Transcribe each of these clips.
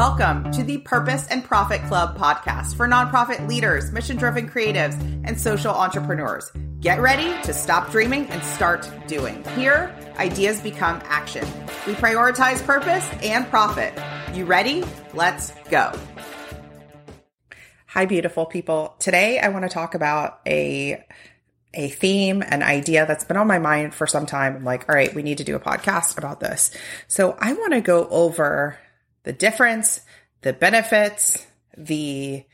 Welcome to the Purpose and Profit Club podcast for nonprofit leaders, mission driven creatives, and social entrepreneurs. Get ready to stop dreaming and start doing. Here, ideas become action. We prioritize purpose and profit. You ready? Let's go. Hi, beautiful people. Today, I want to talk about a a theme, an idea that's been on my mind for some time. I'm like, all right, we need to do a podcast about this. So I want to go over the difference, the benefits, the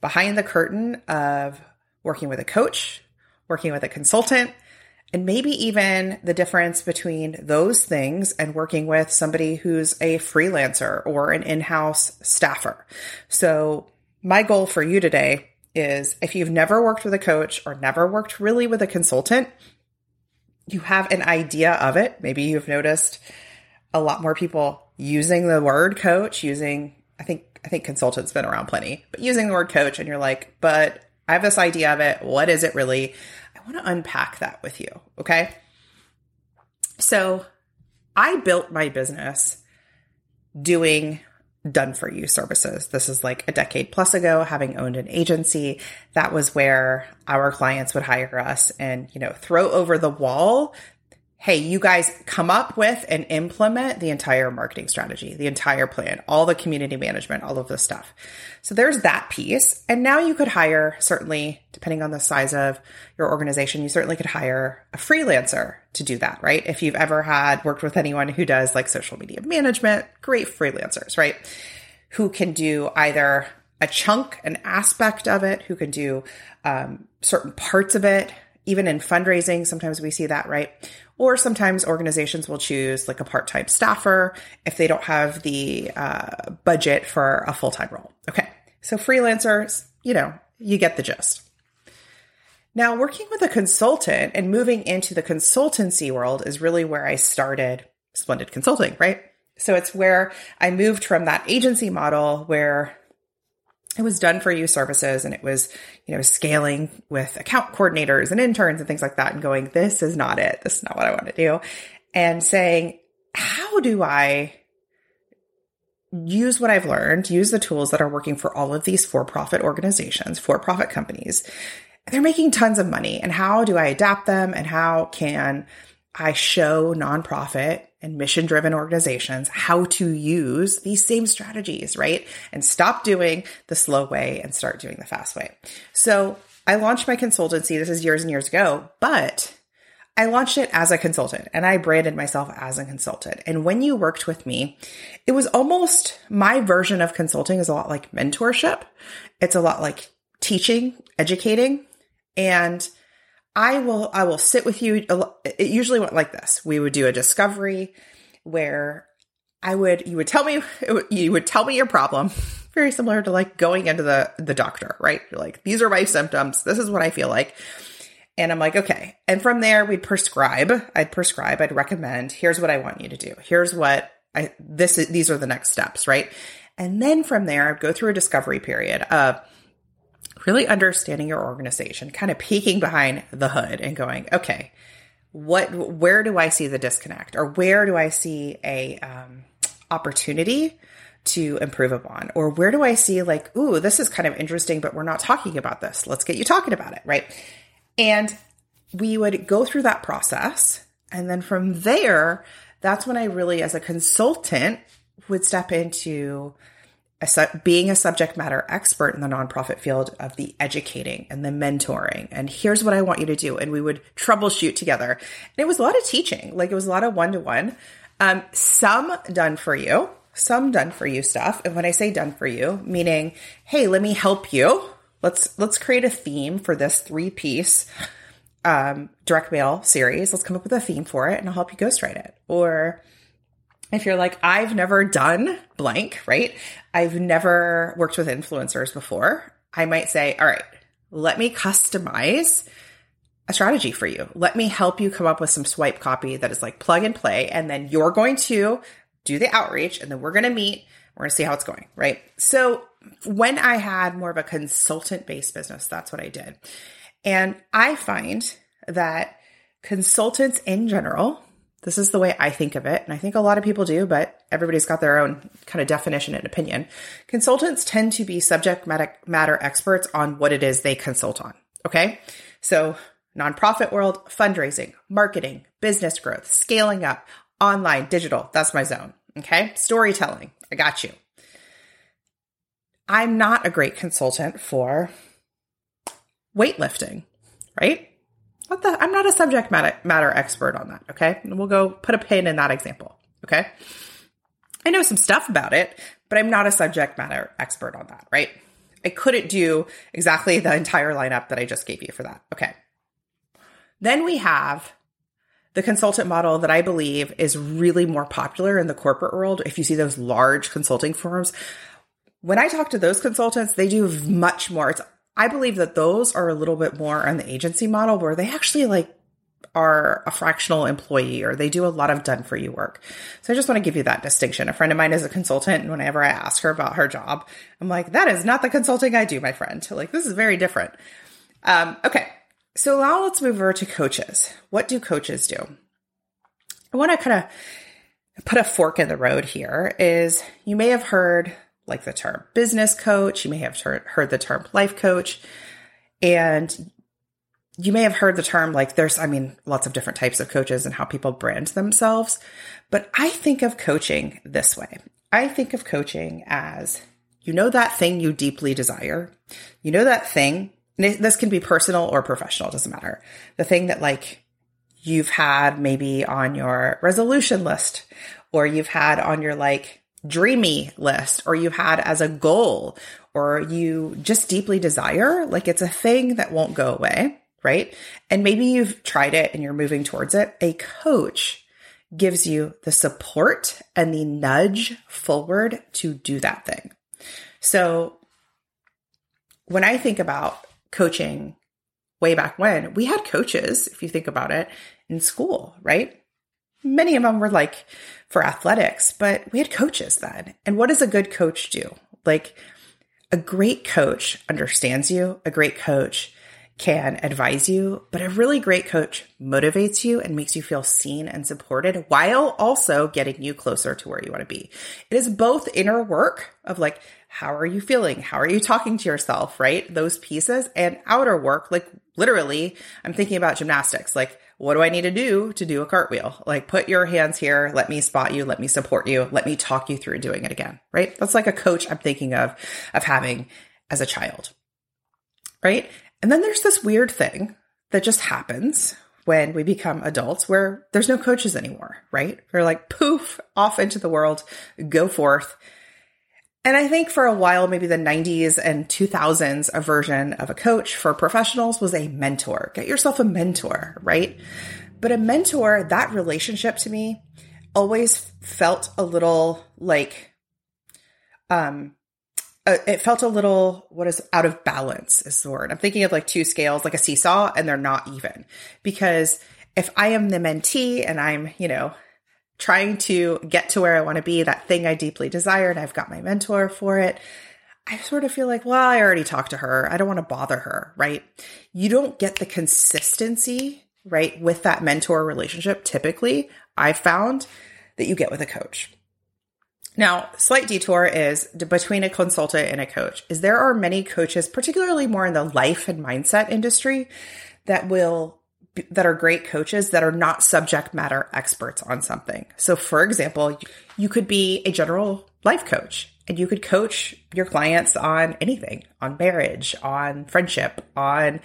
behind the curtain of working with a coach, working with a consultant, and maybe even the difference between those things and working with somebody who's a freelancer or an in house staffer. So, my goal for you today is if you've never worked with a coach or never worked really with a consultant, you have an idea of it. Maybe you've noticed a lot more people using the word coach, using, I think, I think consultant's been around plenty, but using the word coach and you're like, but I have this idea of it. What is it really? I want to unpack that with you. Okay. So I built my business doing done for you services. This is like a decade plus ago, having owned an agency. That was where our clients would hire us and, you know, throw over the wall hey, you guys come up with and implement the entire marketing strategy, the entire plan, all the community management, all of this stuff. So there's that piece. And now you could hire, certainly, depending on the size of your organization, you certainly could hire a freelancer to do that, right? If you've ever had worked with anyone who does like social media management, great freelancers, right? Who can do either a chunk, an aspect of it, who can do um, certain parts of it, even in fundraising, sometimes we see that, right? Or sometimes organizations will choose like a part time staffer if they don't have the uh, budget for a full time role. Okay. So freelancers, you know, you get the gist. Now, working with a consultant and moving into the consultancy world is really where I started Splendid Consulting, right? So it's where I moved from that agency model where it was done for you services and it was, you know, scaling with account coordinators and interns and things like that and going, this is not it. This is not what I want to do. And saying, how do I use what I've learned, use the tools that are working for all of these for profit organizations, for profit companies? They're making tons of money. And how do I adapt them? And how can I show nonprofit and mission driven organizations how to use these same strategies, right? And stop doing the slow way and start doing the fast way. So I launched my consultancy. This is years and years ago, but I launched it as a consultant and I branded myself as a consultant. And when you worked with me, it was almost my version of consulting is a lot like mentorship. It's a lot like teaching, educating, and I will I will sit with you. It usually went like this. We would do a discovery where I would you would tell me you would tell me your problem, very similar to like going into the the doctor, right? You're like these are my symptoms. This is what I feel like. And I'm like, okay. And from there we'd prescribe. I'd prescribe, I'd recommend, here's what I want you to do. Here's what I this is these are the next steps, right? And then from there I'd go through a discovery period of really understanding your organization, kind of peeking behind the hood and going, okay, what, where do I see the disconnect or where do I see a, um, opportunity to improve upon? Or where do I see like, ooh, this is kind of interesting, but we're not talking about this. Let's get you talking about it. Right. And we would go through that process. And then from there, that's when I really, as a consultant, would step into a su- being a subject matter expert in the nonprofit field of the educating and the mentoring. And here's what I want you to do. And we would troubleshoot together. And it was a lot of teaching, like it was a lot of one to one. Some done for you, some done for you stuff. And when I say done for you, meaning, hey, let me help you. Let's let's create a theme for this three piece um, direct mail series. Let's come up with a theme for it, and I'll help you ghostwrite it. Or if you're like, I've never done blank, right? I've never worked with influencers before. I might say, all right, let me customize a strategy for you. Let me help you come up with some swipe copy that is like plug and play. And then you're going to do the outreach and then we're going to meet. We're going to see how it's going. Right. So when I had more of a consultant based business, that's what I did. And I find that consultants in general This is the way I think of it. And I think a lot of people do, but everybody's got their own kind of definition and opinion. Consultants tend to be subject matter experts on what it is they consult on. Okay. So nonprofit world, fundraising, marketing, business growth, scaling up, online, digital. That's my zone. Okay. Storytelling. I got you. I'm not a great consultant for weightlifting, right? Not the, I'm not a subject matter, matter expert on that. Okay. We'll go put a pin in that example. Okay. I know some stuff about it, but I'm not a subject matter expert on that, right? I couldn't do exactly the entire lineup that I just gave you for that. Okay. Then we have the consultant model that I believe is really more popular in the corporate world. If you see those large consulting firms, when I talk to those consultants, they do much more. It's, I believe that those are a little bit more on the agency model where they actually like are a fractional employee or they do a lot of done for you work. So I just want to give you that distinction. A friend of mine is a consultant and whenever I ask her about her job, I'm like, that is not the consulting I do, my friend. Like this is very different. Um, okay. So now let's move over to coaches. What do coaches do? I want to kind of put a fork in the road here is you may have heard like the term business coach, you may have heard the term life coach, and you may have heard the term like there's, I mean, lots of different types of coaches and how people brand themselves. But I think of coaching this way I think of coaching as you know that thing you deeply desire, you know that thing. This can be personal or professional, doesn't matter. The thing that like you've had maybe on your resolution list or you've had on your like dreamy list or you had as a goal or you just deeply desire, like it's a thing that won't go away, right? And maybe you've tried it and you're moving towards it. A coach gives you the support and the nudge forward to do that thing. So when I think about coaching way back when, we had coaches, if you think about it, in school, right? Many of them were like for athletics, but we had coaches then. And what does a good coach do? Like a great coach understands you, a great coach can advise you, but a really great coach motivates you and makes you feel seen and supported while also getting you closer to where you want to be. It is both inner work of like, how are you feeling? How are you talking to yourself? Right? Those pieces and outer work, like literally, I'm thinking about gymnastics. Like, what do I need to do to do a cartwheel? Like put your hands here. Let me spot you. Let me support you. Let me talk you through doing it again. Right. That's like a coach I'm thinking of, of having as a child. Right. And then there's this weird thing that just happens when we become adults where there's no coaches anymore. Right. We're like poof off into the world, go forth and I think for a while, maybe the 90s and 2000s, a version of a coach for professionals was a mentor. Get yourself a mentor, right? But a mentor, that relationship to me always felt a little like, um, uh, it felt a little what is out of balance is the word. I'm thinking of like two scales, like a seesaw, and they're not even because if I am the mentee and I'm, you know, trying to get to where I want to be, that thing I deeply desire, and I've got my mentor for it. I sort of feel like, well, I already talked to her. I don't want to bother her, right? You don't get the consistency, right, with that mentor relationship. Typically, I've found that you get with a coach. Now, slight detour is between a consultant and a coach is there are many coaches, particularly more in the life and mindset industry that will that are great coaches that are not subject matter experts on something. So, for example, you could be a general life coach and you could coach your clients on anything on marriage, on friendship, on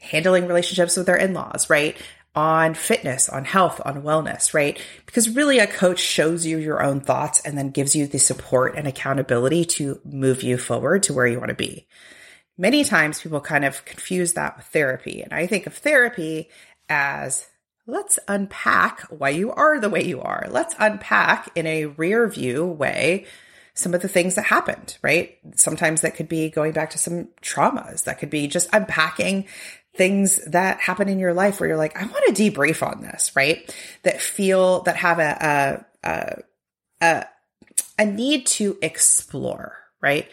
handling relationships with their in laws, right? On fitness, on health, on wellness, right? Because really a coach shows you your own thoughts and then gives you the support and accountability to move you forward to where you want to be many times people kind of confuse that with therapy. And I think of therapy as let's unpack why you are the way you are. Let's unpack in a rear view way some of the things that happened, right? Sometimes that could be going back to some traumas. That could be just unpacking things that happen in your life where you're like, I want to debrief on this, right? That feel, that have a, a, a, a, a need to explore, right?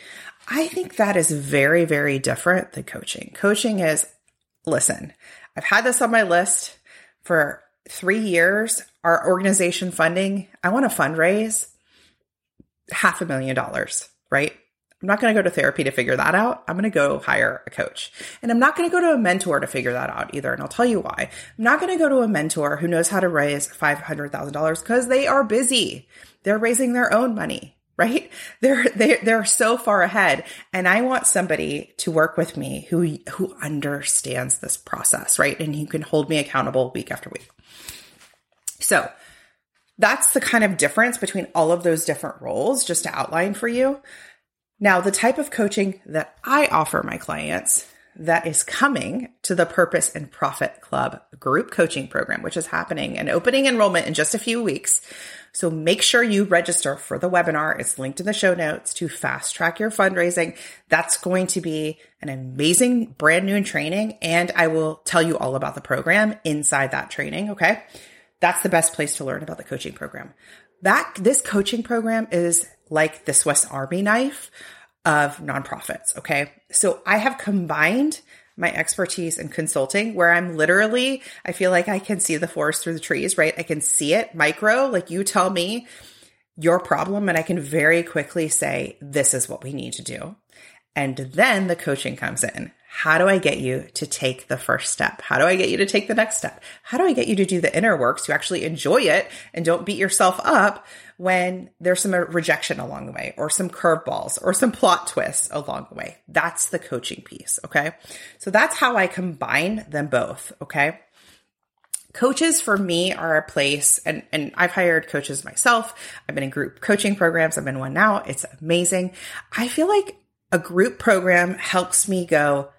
I think that is very, very different than coaching. Coaching is, listen, I've had this on my list for three years. our organization funding, I want to fundraise half a million dollars, right? I'm not going to go to therapy to figure that out. I'm going to go hire a coach. And I'm not going to go to a mentor to figure that out either. And I'll tell you why. I'm not going to go to a mentor who knows how to raise $500,000 because they are busy. They're raising their own money, right? They're, they're, they're so far ahead. And I want somebody to work with me who, who understands this process, right? And who can hold me accountable week after week. So that's the kind of difference between all of those different roles, just to outline for you. Now, the type of coaching that I offer my clients that is coming to the Purpose and Profit Club group coaching program, which is happening and opening enrollment in just a few weeks. So make sure you register for the webinar. It's linked in the show notes to fast track your fundraising. That's going to be an amazing brand new training. And I will tell you all about the program inside that training. Okay. That's the best place to learn about the coaching program. That this coaching program is like the Swiss Army knife of nonprofits. Okay. So I have combined my expertise in consulting where I'm literally, I feel like I can see the forest through the trees, right? I can see it micro, like you tell me your problem, and I can very quickly say, this is what we need to do. And then the coaching comes in. How do I get you to take the first step? How do I get you to take the next step? How do I get you to do the inner work so you actually enjoy it and don't beat yourself up when there's some rejection along the way or some curveballs or some plot twists along the way? That's the coaching piece. Okay. So that's how I combine them both. Okay. Coaches for me are a place, and, and I've hired coaches myself. I've been in group coaching programs. I'm in one now. It's amazing. I feel like a group program helps me go,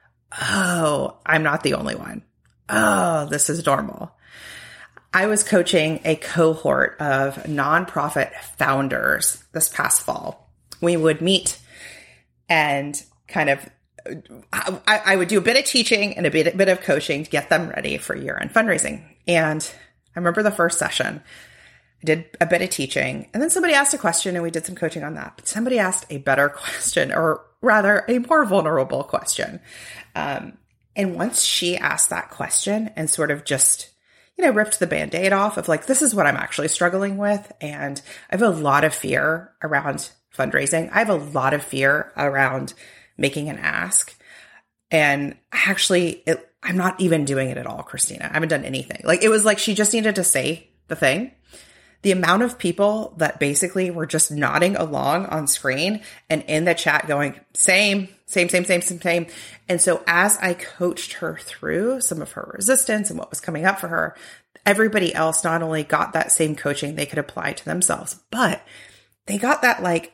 oh, I'm not the only one. Oh, this is normal. I was coaching a cohort of nonprofit founders this past fall. We would meet and kind of I, I, would do a bit of teaching and a bit, a bit of coaching to get them ready for year end fundraising. And I remember the first session, I did a bit of teaching, and then somebody asked a question and we did some coaching on that. But somebody asked a better question, or rather, a more vulnerable question. Um, and once she asked that question and sort of just, you know, ripped the band aid off of like, this is what I'm actually struggling with. And I have a lot of fear around fundraising. I have a lot of fear around making an ask. And actually, it, I'm not even doing it at all, Christina. I haven't done anything. Like, it was like she just needed to say the thing the amount of people that basically were just nodding along on screen and in the chat going, same, same, same, same, same, same. And so as I coached her through some of her resistance and what was coming up for her, everybody else not only got that same coaching they could apply to themselves, but they got that like,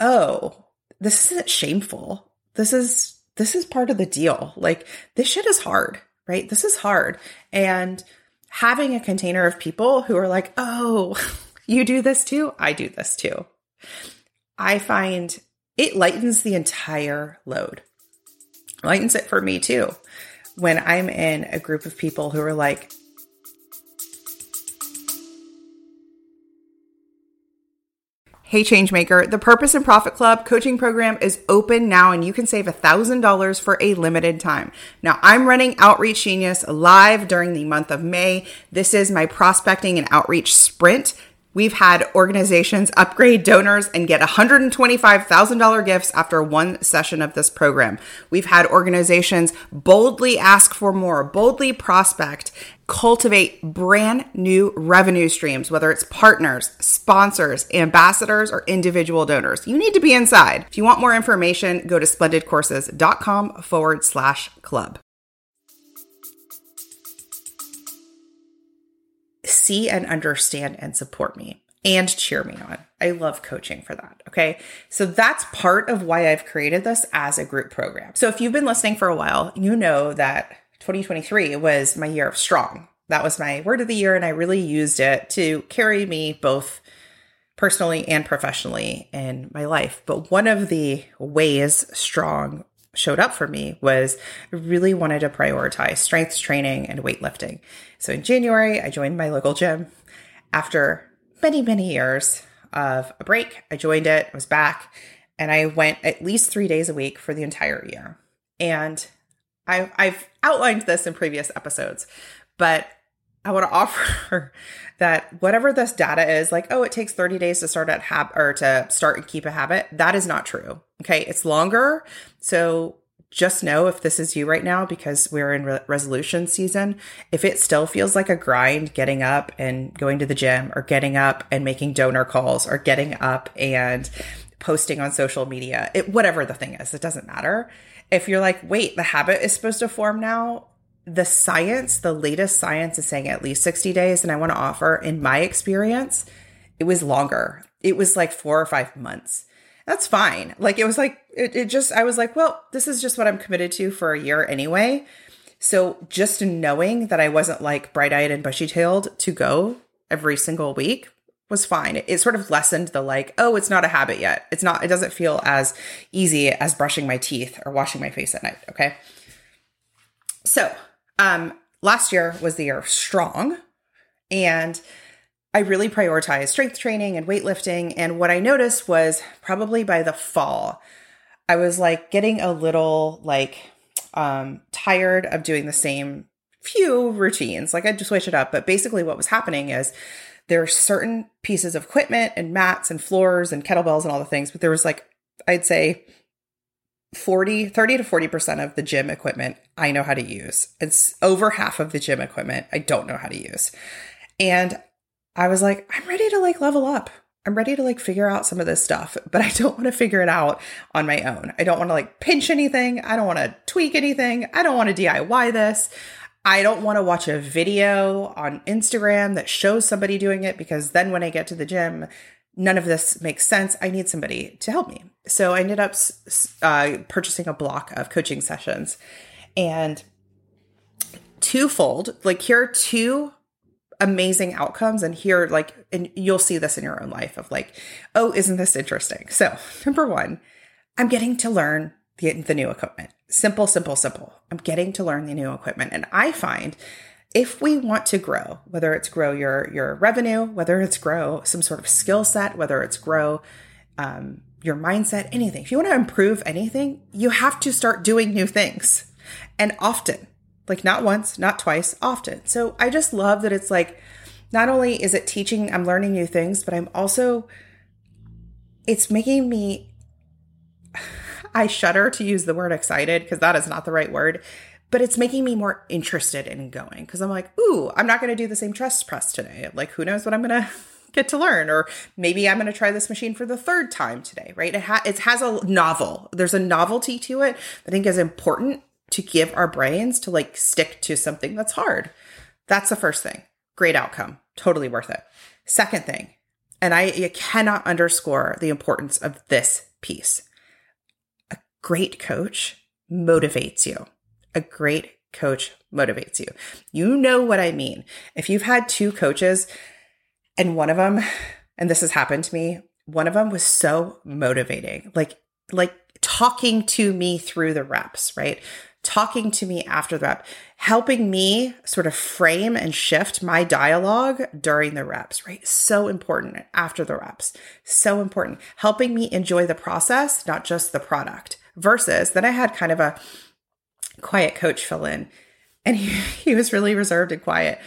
oh, this isn't shameful. This is, this is part of the deal. Like this shit is hard, right? This is hard. And having a container of people who are like, oh, you do this too? I do this too. I find it lightens the entire load. Lightens it for me too. When I'm in a group of people who are like, Hey Changemaker, the Purpose and Profit Club coaching program is open now and you can save $1,000 for a limited time. Now I'm running Outreach Genius live during the month of May. This is my prospecting and outreach sprint. We've had organizations upgrade donors and get $125,000 gifts after one session of this program. We've had organizations boldly ask for more, boldly prospect, cultivate brand new revenue streams, whether it's partners, sponsors, ambassadors, or individual donors. You need to be inside. If you want more information, go to splendidcourses.com forward slash club. See and understand and support me and cheer me on. I love coaching for that. Okay. So that's part of why I've created this as a group program. So if you've been listening for a while, you know that 2023 was my year of strong. That was my word of the year. And I really used it to carry me both personally and professionally in my life. But one of the ways strong showed up for me was I really wanted to prioritize strength training and weightlifting. So in January, I joined my local gym. After many, many years of a break, I joined it, was back, and I went at least three days a week for the entire year. And I've outlined this in previous episodes, but I want to offer that whatever this data is, like, oh, it takes 30 days to start at hab or to start and keep a habit, that is not true. Okay. It's longer. So just know if this is you right now because we're in re- resolution season if it still feels like a grind getting up and going to the gym or getting up and making donor calls or getting up and posting on social media it whatever the thing is it doesn't matter if you're like wait the habit is supposed to form now the science the latest science is saying at least 60 days and i want to offer in my experience it was longer it was like 4 or 5 months that's fine. Like it was like it, it just I was like, well, this is just what I'm committed to for a year anyway. So just knowing that I wasn't like bright eyed and bushy tailed to go every single week was fine. It, sort of lessened the like, oh, it's not a habit yet. It's not, it doesn't feel as easy as brushing my teeth or washing my face at night. Okay. So, um, last year was the year of strong and I really prioritized strength training and weightlifting. And what I noticed was probably by the fall, I was like getting a little like um, tired of doing the same few routines. Like I just switch it up. But basically, what was happening is there are certain pieces of equipment and mats and floors and kettlebells and all the things, but there was like, I'd say 40, 30 to 40% of the gym equipment I know how to use. It's over half of the gym equipment I don't know how to use. And I was like, I'm ready to like level up. I'm ready to like figure out some of this stuff, but I don't want to figure it out on my own. I don't want to like pinch anything. I don't want to tweak anything. I don't want to DIY this. I don't want to watch a video on Instagram that shows somebody doing it because then when I get to the gym, none of this makes sense. I need somebody to help me. So I ended up uh, purchasing a block of coaching sessions and twofold. Like here are two amazing outcomes and here like and you'll see this in your own life of like oh isn't this interesting so number one i'm getting to learn the, the new equipment simple simple simple i'm getting to learn the new equipment and i find if we want to grow whether it's grow your your revenue whether it's grow some sort of skill set whether it's grow um, your mindset anything if you want to improve anything you have to start doing new things and often like not once, not twice, often. So I just love that it's like not only is it teaching, I'm learning new things, but I'm also it's making me I shudder to use the word excited because that is not the right word, but it's making me more interested in going because I'm like, ooh, I'm not going to do the same chest press today. Like, who knows what I'm going to get to learn? Or maybe I'm going to try this machine for the third time today, right? It, ha- it has a novel. There's a novelty to it I think is important to give our brains to like stick to something that's hard. That's the first thing. Great outcome. Totally worth it. Second thing, and I cannot underscore the importance of this piece. A great coach motivates you. A great coach motivates you. You know what I mean. If you've had two coaches and one of them, and this has happened to me, one of them was so motivating. Like, like talking to me through the reps, right? talking to me after the rep, helping me sort of frame and shift my dialogue during the reps, right? So important after the reps. So important. Helping me enjoy the process, not just the product. Versus then I had kind of a quiet coach fill in and he, he was really reserved and quiet.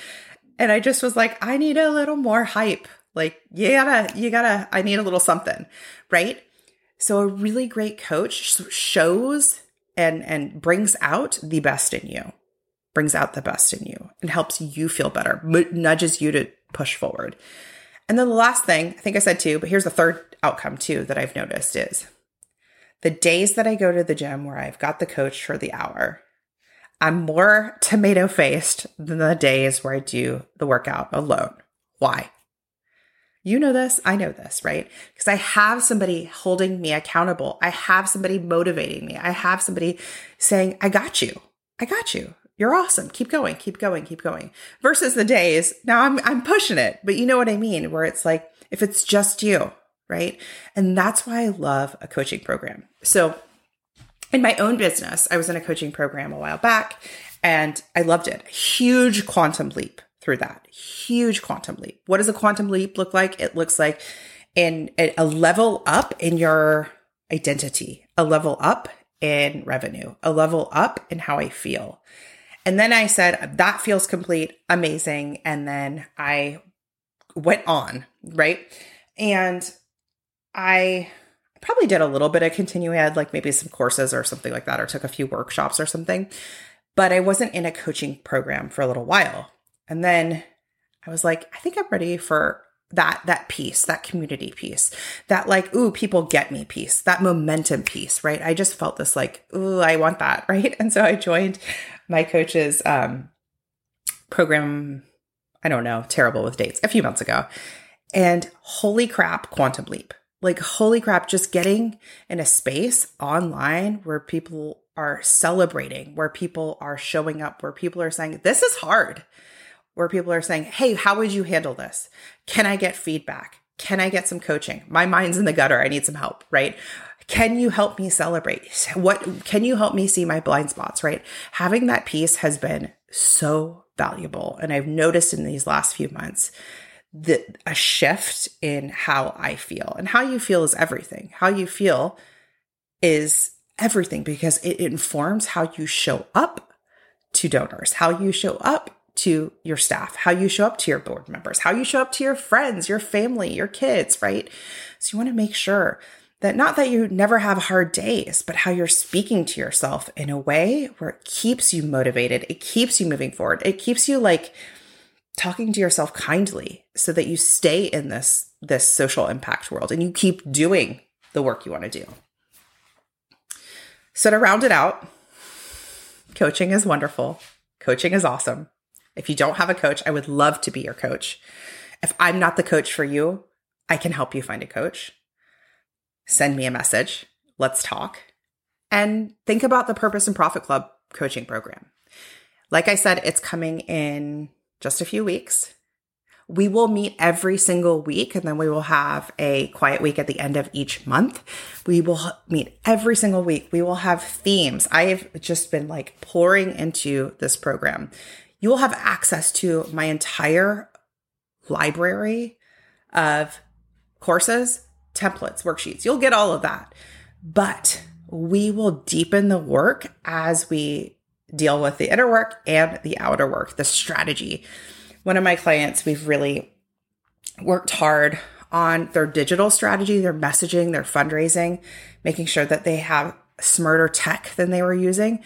And I just was like, I need a little more hype. Like, you gotta, you gotta, I need a little something, right? So a really great coach shows and and brings out the best in you brings out the best in you and helps you feel better nudges you to push forward and then the last thing i think i said two but here's the third outcome too that i've noticed is the days that i go to the gym where i've got the coach for the hour i'm more tomato faced than the days where i do the workout alone why you know this, I know this, right? Because I have somebody holding me accountable. I have somebody motivating me. I have somebody saying, I got you. I got you. You're awesome. Keep going, keep going, keep going. Versus the days, now I'm I'm pushing it, but you know what I mean, where it's like if it's just you, right? And that's why I love a coaching program. So in my own business, I was in a coaching program a while back and I loved it. Huge quantum leap through that. Huge quantum leap. What does a quantum leap look like? It looks like in a level up in your identity, a level up in revenue, a level up in how I feel. And then I said, that feels complete, amazing. And then I went on, right? And I probably did a little bit of continuing ed, like maybe some courses or something like that, or took a few workshops or something. But I wasn't in a coaching program for a little while. And then I was like, I think I'm ready for that that piece that community piece that like ooh people get me piece that momentum piece right i just felt this like ooh i want that right and so i joined my coach's um program i don't know terrible with dates a few months ago and holy crap quantum leap like holy crap just getting in a space online where people are celebrating where people are showing up where people are saying this is hard where people are saying, Hey, how would you handle this? Can I get feedback? Can I get some coaching? My mind's in the gutter. I need some help, right? Can you help me celebrate? What can you help me see my blind spots, right? Having that piece has been so valuable. And I've noticed in these last few months that a shift in how I feel. And how you feel is everything. How you feel is everything because it informs how you show up to donors, how you show up to your staff, how you show up to your board members, how you show up to your friends, your family, your kids, right? So you want to make sure that not that you never have hard days, but how you're speaking to yourself in a way where it keeps you motivated, it keeps you moving forward, it keeps you like talking to yourself kindly so that you stay in this this social impact world and you keep doing the work you want to do. So to round it out, coaching is wonderful. Coaching is awesome. If you don't have a coach, I would love to be your coach. If I'm not the coach for you, I can help you find a coach. Send me a message. Let's talk. And think about the Purpose and Profit Club coaching program. Like I said, it's coming in just a few weeks. We will meet every single week and then we will have a quiet week at the end of each month. We will meet every single week. We will have themes. I've just been like pouring into this program you will have access to my entire library of courses, templates, worksheets. You'll get all of that. But we will deepen the work as we deal with the inner work and the outer work, the strategy. One of my clients, we've really worked hard on their digital strategy, their messaging, their fundraising, making sure that they have smarter tech than they were using.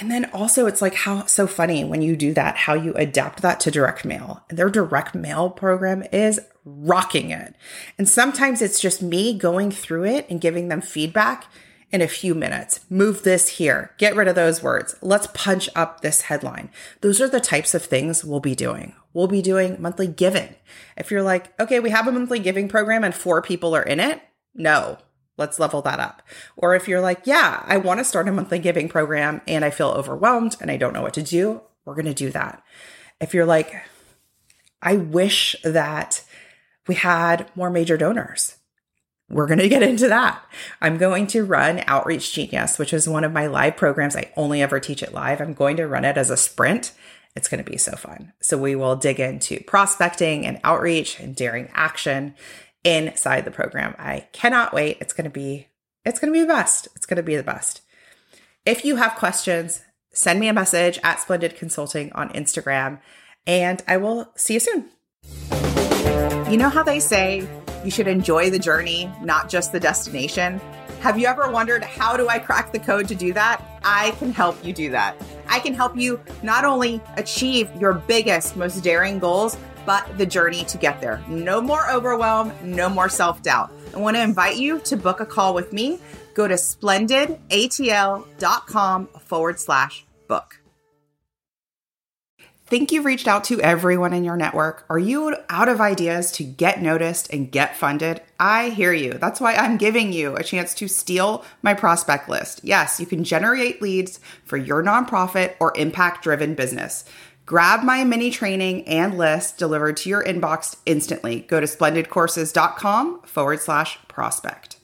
And then also, it's like how so funny when you do that, how you adapt that to direct mail. Their direct mail program is rocking it. And sometimes it's just me going through it and giving them feedback in a few minutes. Move this here, get rid of those words. Let's punch up this headline. Those are the types of things we'll be doing. We'll be doing monthly giving. If you're like, okay, we have a monthly giving program and four people are in it, no, Let's level that up. Or if you're like, yeah, I want to start a monthly giving program and I feel overwhelmed and I don't know what to do, we're going to do that. If you're like, I wish that we had more major donors, we're going to get into that. I'm going to run Outreach Genius, which is one of my live programs. I only ever teach it live. I'm going to run it as a sprint. It's going to be so fun. So we will dig into prospecting and outreach and daring action inside the program. I cannot wait. It's going to be it's going to be the best. It's going to be the best. If you have questions, send me a message at Splendid Consulting on Instagram and I will see you soon. You know how they say you should enjoy the journey, not just the destination? Have you ever wondered how do I crack the code to do that? I can help you do that. I can help you not only achieve your biggest, most daring goals, but the journey to get there. No more overwhelm, no more self doubt. I want to invite you to book a call with me. Go to splendidatl.com forward slash book. Think you've reached out to everyone in your network? Are you out of ideas to get noticed and get funded? I hear you. That's why I'm giving you a chance to steal my prospect list. Yes, you can generate leads for your nonprofit or impact driven business. Grab my mini training and list delivered to your inbox instantly. Go to splendidcourses.com forward slash prospect.